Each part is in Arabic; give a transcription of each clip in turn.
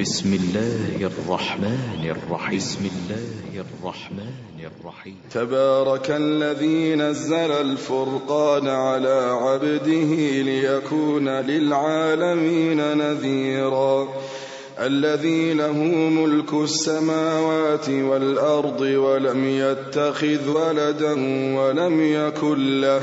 بسم الله الرحمن الرحيم. بسم الله الرحمن الرحيم. تبارك الذي نزل الفرقان على عبده ليكون للعالمين نذيرا. الذي له ملك السماوات والأرض ولم يتخذ ولدا ولم يكن له.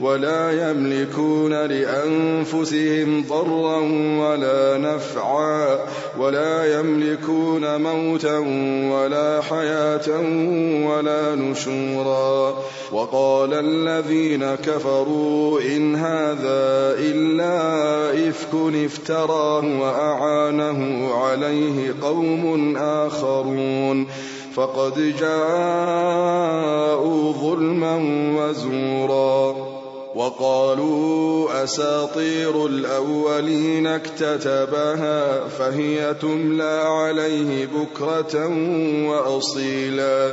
ولا يملكون لأنفسهم ضرا ولا نفعا ولا يملكون موتا ولا حياة ولا نشورا وقال الذين كفروا إن هذا إلا إفك افتراه وأعانه عليه قوم آخرون فقد جاءوا ظلما وزورا وقالوا أساطير الأولين اكتتبها فهي تملى عليه بكرة وأصيلا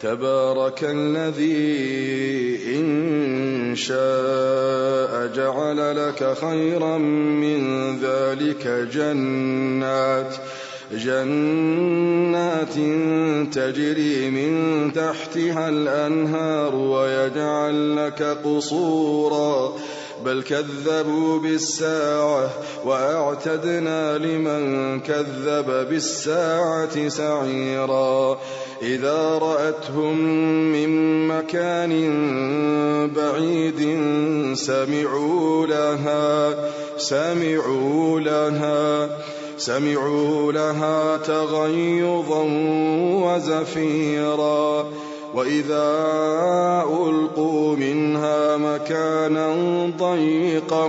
تبارك الذي إن شاء جعل لك خيرا من ذلك جنات جنات تجري من تحتها الأنهار ويجعل لك قصورا. بل كذبوا بالساعة وأعتدنا لمن كذب بالساعة سعيرا. إذا رأتهم من مكان بعيد سمعوا لها سمعوا لها سمعوا لها تغيظا وزفيرا. وإذا ألقوا منها مكانا ضيقا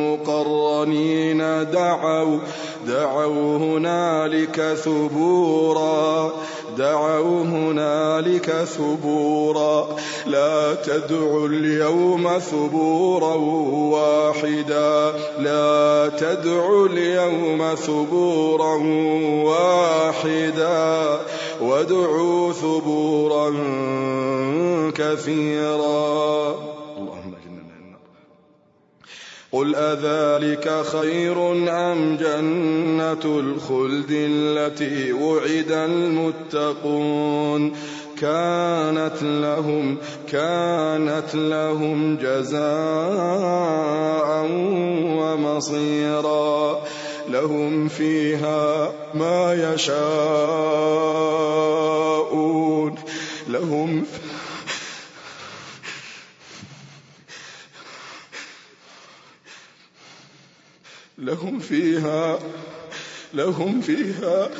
مقرنين دعوا دعوا هنالك ثبورا دعوا هنالك ثبورا. لا تدعوا اليوم ثبورا واحدا. لا تدعوا اليوم ثبورا واحدا. وادعوا ثبورا كثيرا. اللهم اجننا النار. قل أذلك خير أم جنة الخلد التي وعد المتقون؟ كانت لهم كانت لهم جزاء ومصيرا. لهم فيها ما يشاءون. لهم لهم فيها لهم فيها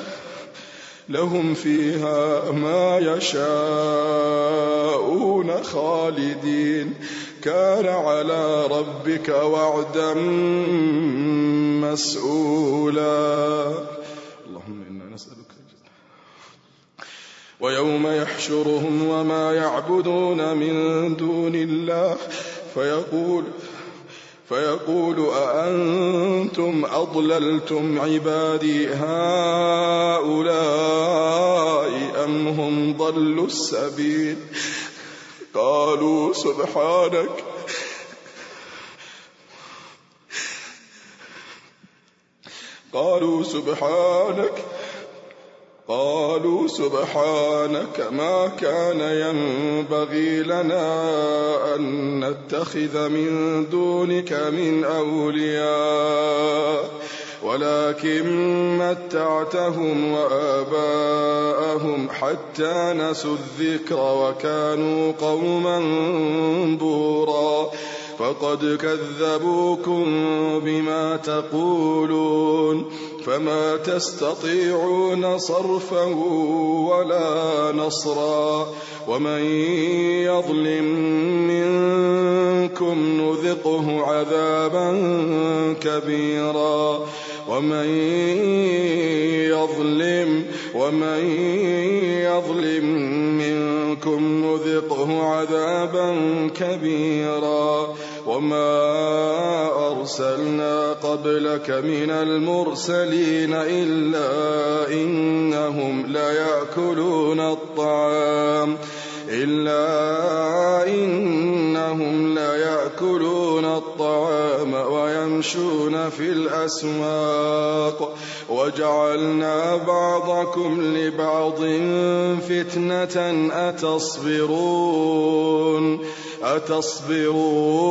لهم فيها ما يشاءون خالدين. كان على ربك وعدا مسؤولا. اللهم إنا نسألك ويوم يحشرهم وما يعبدون من دون الله. فيقول فيقول أأنتم أضللتم عبادي هؤلاء أم هم ضلوا السبيل؟ قالوا سبحانك قالوا سبحانك قالوا سبحانك ما كان ينبغي لنا أن نتخذ من دونك من أولياء ولكن متعتهم وآباءهم حتى نسوا الذكر وكانوا قوما بورا. فقد كذبوكم بما تقولون. فما تستطيعون صرفا ولا نصرا ومن يظلم منكم نذقه عذابا كبيرا ومن يظلم ومن يظلم منكم نذقه عذابا كبيرا وما أرسلنا قبلك من المرسلين إلا إنهم ليأكلون الطعام إلا إنهم ليأكلون الطعام ويمشون في الأسواق. وجعلنا بعضكم لبعض فتنة أتصبرون أتصبرون.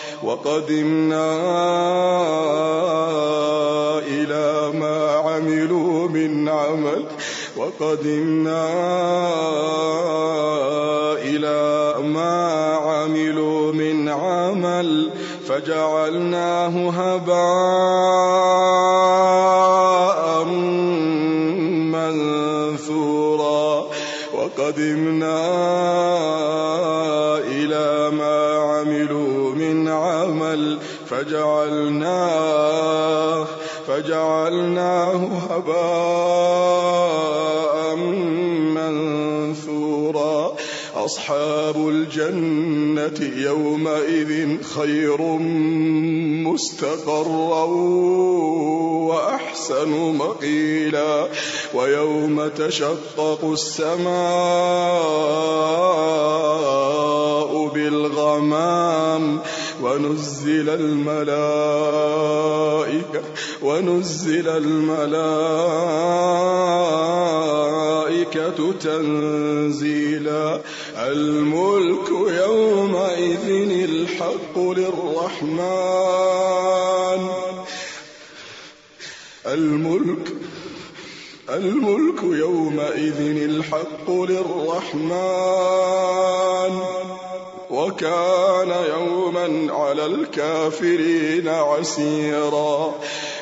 وقدمنا إلى ما عملوا من عمل. وقدمنا إلى ما عملوا من عمل. فجعلناه هباء أصحاب الجنة يومئذ خير مستقرا وأحسن مقيلا ويوم تشقق السماء بالغمام ونزل الملائكة ونزل الملائكة تنزيلا الملك يومئذ الحق للرحمن. الملك الملك يومئذ الحق للرحمن. وكان يوما على الكافرين عسيرا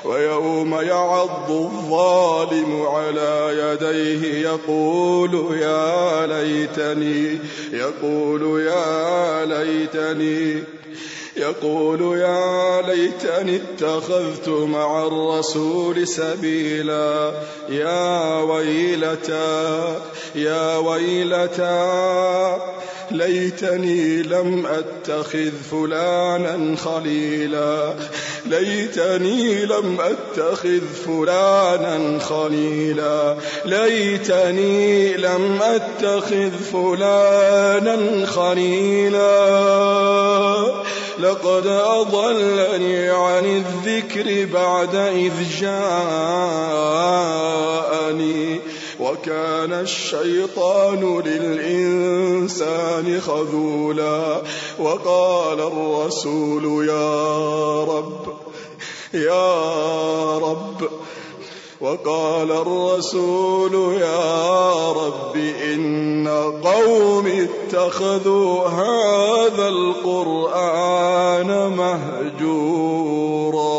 ويوم يعض الظالم على يديه يقول يا ليتني يقول يا ليتني يقول يا ليتني اتخذت مع الرسول سبيلا. يا ويلتى يا ويلتى ليتني لم أتخذ فلانا خليلا. ليتني لم أتخذ فلانا خليلا. ليتني لم أتخذ فلانا خليلا. لقد أضلني عن الذكر بعد إذ جاءني. وكان الشيطان للإنسان خذولا وقال الرسول يا رب يا رب وقال الرسول يا رب إن قوم اتخذوا هذا القرآن مهجورا.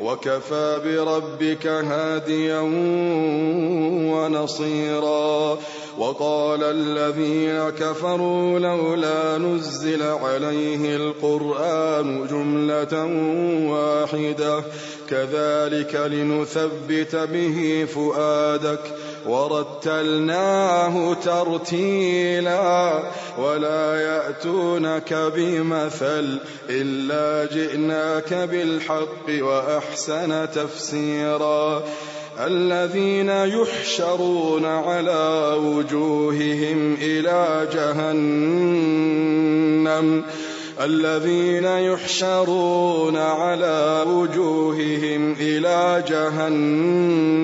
وكفى بربك هاديا ونصيرا. وقال الذين كفروا لولا نزل عليه القرآن جملة واحدة. كذلك لنثبت به فؤادك ورتلناه ترتيلا ولا يأتونك بمثل إلا جئناك بالحق وأحسن تفسيرا. الذين يحشرون على وجوههم إلى جهنم. الذين يحشرون على وجوههم إلى جهنم.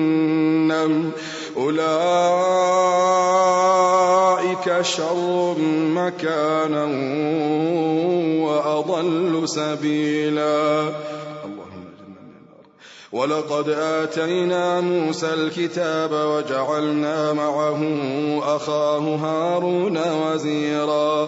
أولئك شر مكانا وأضل سبيلا. ولقد آتينا موسى الكتاب وجعلنا معه أخاه هارون وزيرا.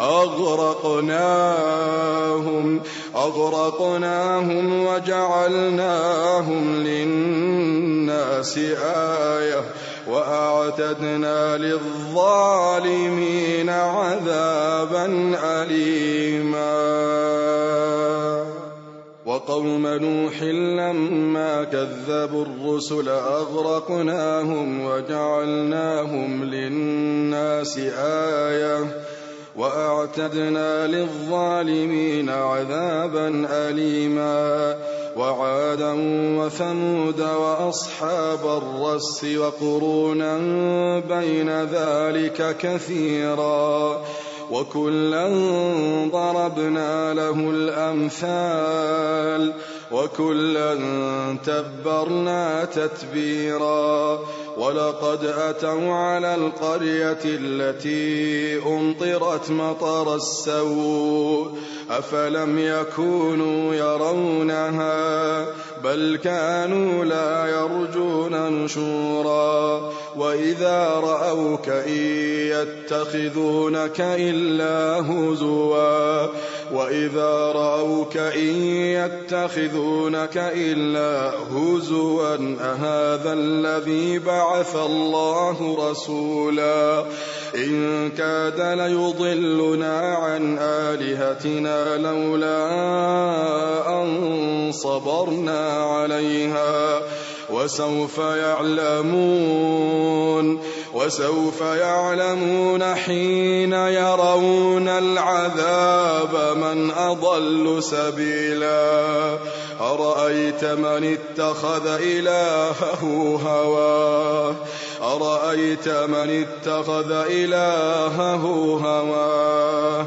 أغرقناهم أغرقناهم وجعلناهم للناس آية وأعتدنا للظالمين عذابا أليما. وقوم نوح لما كذبوا الرسل أغرقناهم وجعلناهم للناس آية وأعتدنا للظالمين عذابا أليما. وعادا وثمود وأصحاب الرس وقرونا بين ذلك كثيرا. وكلا ضربنا له الأمثال. وكلا تبرنا تتبيرا. ولقد أتوا على القرية التي أمطرت مطر السوء أفلم يكونوا يرونها بل كانوا لا يرجون نشورا. وإذا رأوك إن يتخذونك إلا هزوا وإذا رأوك إن يتخذونك إلا هزوا أهذا الذي بعث الله رسولا. إن كاد ليضلنا عن آلهتنا لولا أن صبرنا عليها. وسوف يعلمون وسوف يعلمون حين يرون العذاب من أضل سبيلا. أرأيت من اتخذ إلهه هواه أرأيت من اتخذ إلهه هواه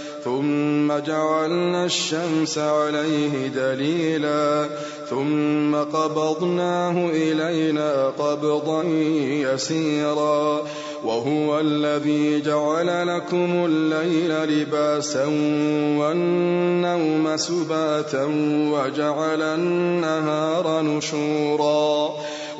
ثم جعلنا الشمس عليه دليلا ثم قبضناه إلينا قبضا يسيرا وهو الذي جعل لكم الليل لباسا والنوم سباتا وجعل النهار نشورا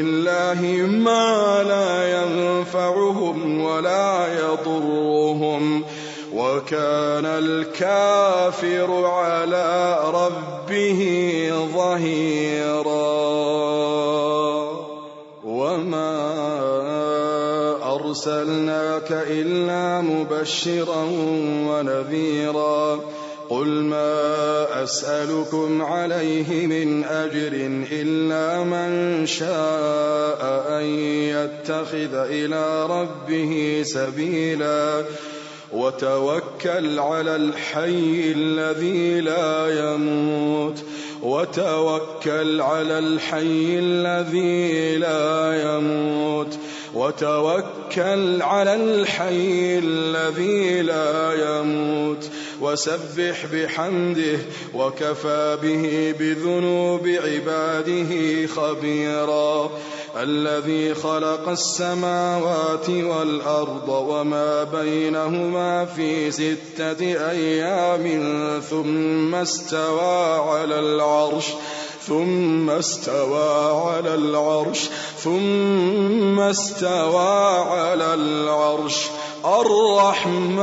الله ما لا ينفعهم ولا يضرهم وكان الكافر على ربه ظهيرا. وما أرسلناك إلا مبشرا ونذيرا. قل ما أسألكم عليه من أجر إلا من شاء أن يتخذ إلى ربه سبيلا وتوكل على الحي الذي لا يموت وتوكل على الحي الذي لا يموت وتوكل على الحي الذي لا يموت وسبح بحمده وكفى به بذنوب عباده خبيرا. الذي خلق السماوات والأرض وما بينهما في ستة أيام ثم استوى على العرش ثم استوى على العرش ثم استوى على العرش. الرحمن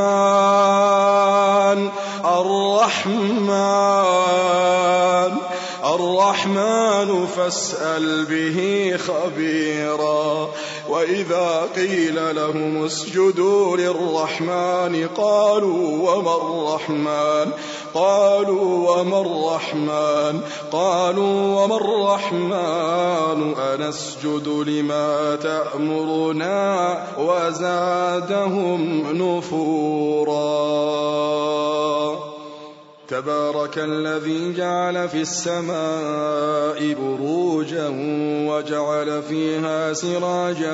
الرحمن الرحمن فاسأل به خبيرا. وإذا قيل لهم اسجدوا للرحمن قالوا وما الرحمن؟ قالوا وما الرحمن؟ قالوا وما الرحمن؟ أنسجد لما تأمرنا وزادهم نفورا. تبارك الذي جعل في السماء بروجا وجعل فيها سراجا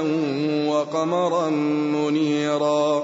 وقمرا منيرا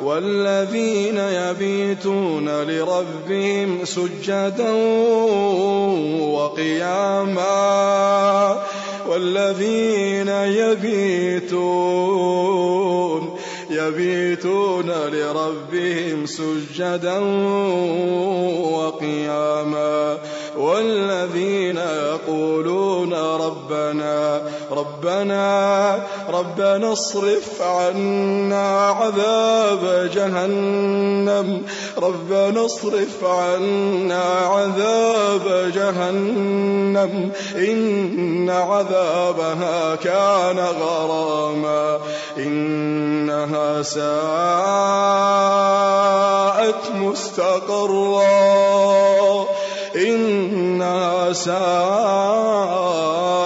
والذين يبيتون لربهم سجدا وقياما والذين يبيتون يبيتون لربهم سجدا وقياما والذين يقولون ربنا ربنا ربنا اصرف عنا عذاب جهنم. ربنا اصرف عنا عذاب جهنم. إن عذابها كان غراما. إنها ساءت مستقرا. إنها ساءت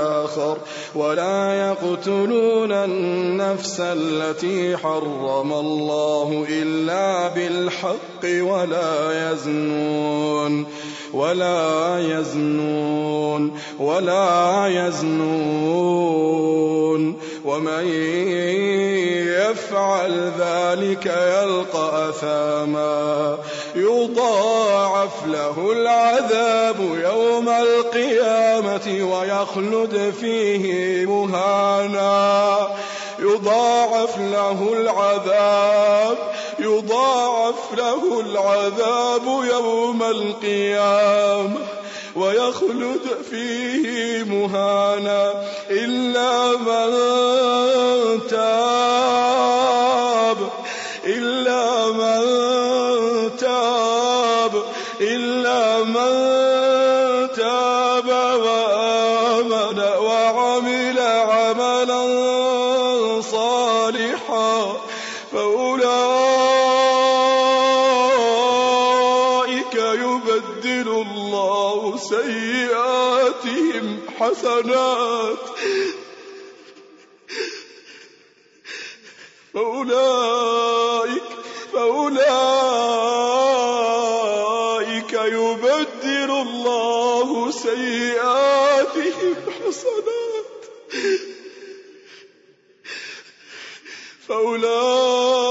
ولا يقتلون النفس التي حرم الله إلا بالحق ولا يزنون ولا يزنون ولا يزنون ومن يفعل ذلك يلقى أثاما يضاعف له العذاب يوم القيامة ويخلد فيه مهانا. يضاعف له العذاب يضاعف له العذاب يوم القيامة ويخلد فيه مهانا. إلا من حسنات فأولئك فأولئك يبدل الله سيئاتهم حسنات. فأولئك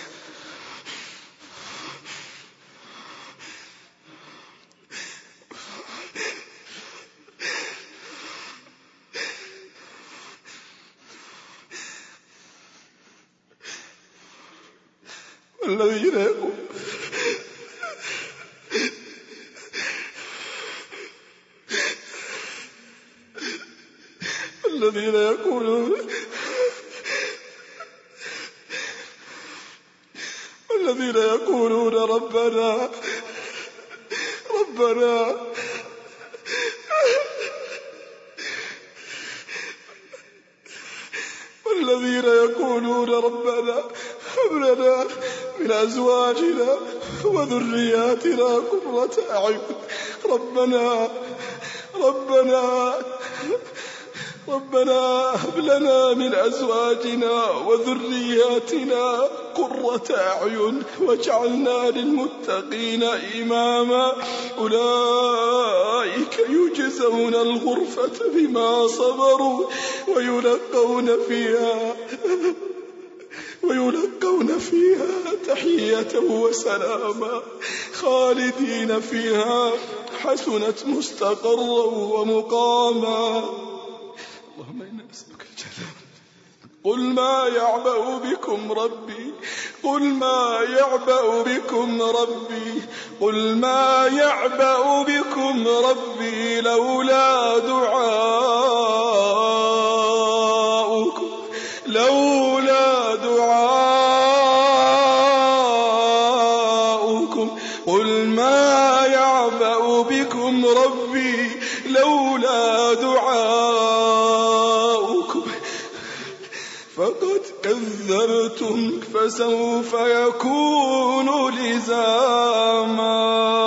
والذين يقول الذين يقولون والذين يقولون ربنا ربنا والذين يقولون ربنا هب من أزواجنا وذرياتنا قرة أعين. ربنا ربنا ربنا هب لنا من أزواجنا وذرياتنا قرة أعين واجعلنا للمتقين إماما. أولئك يجزون الغرفة بما صبروا ويلقون فيها يدخلون فيها تحية وسلاما خالدين فيها حسنت مستقرا ومقاما. اللهم إنا نسألك الجنة. قل ما يعبأ بكم ربي قل ما يعبأ بكم ربي قل ما يعبأ بكم ربي لولا دعاؤكم فسوف يكون لزاما.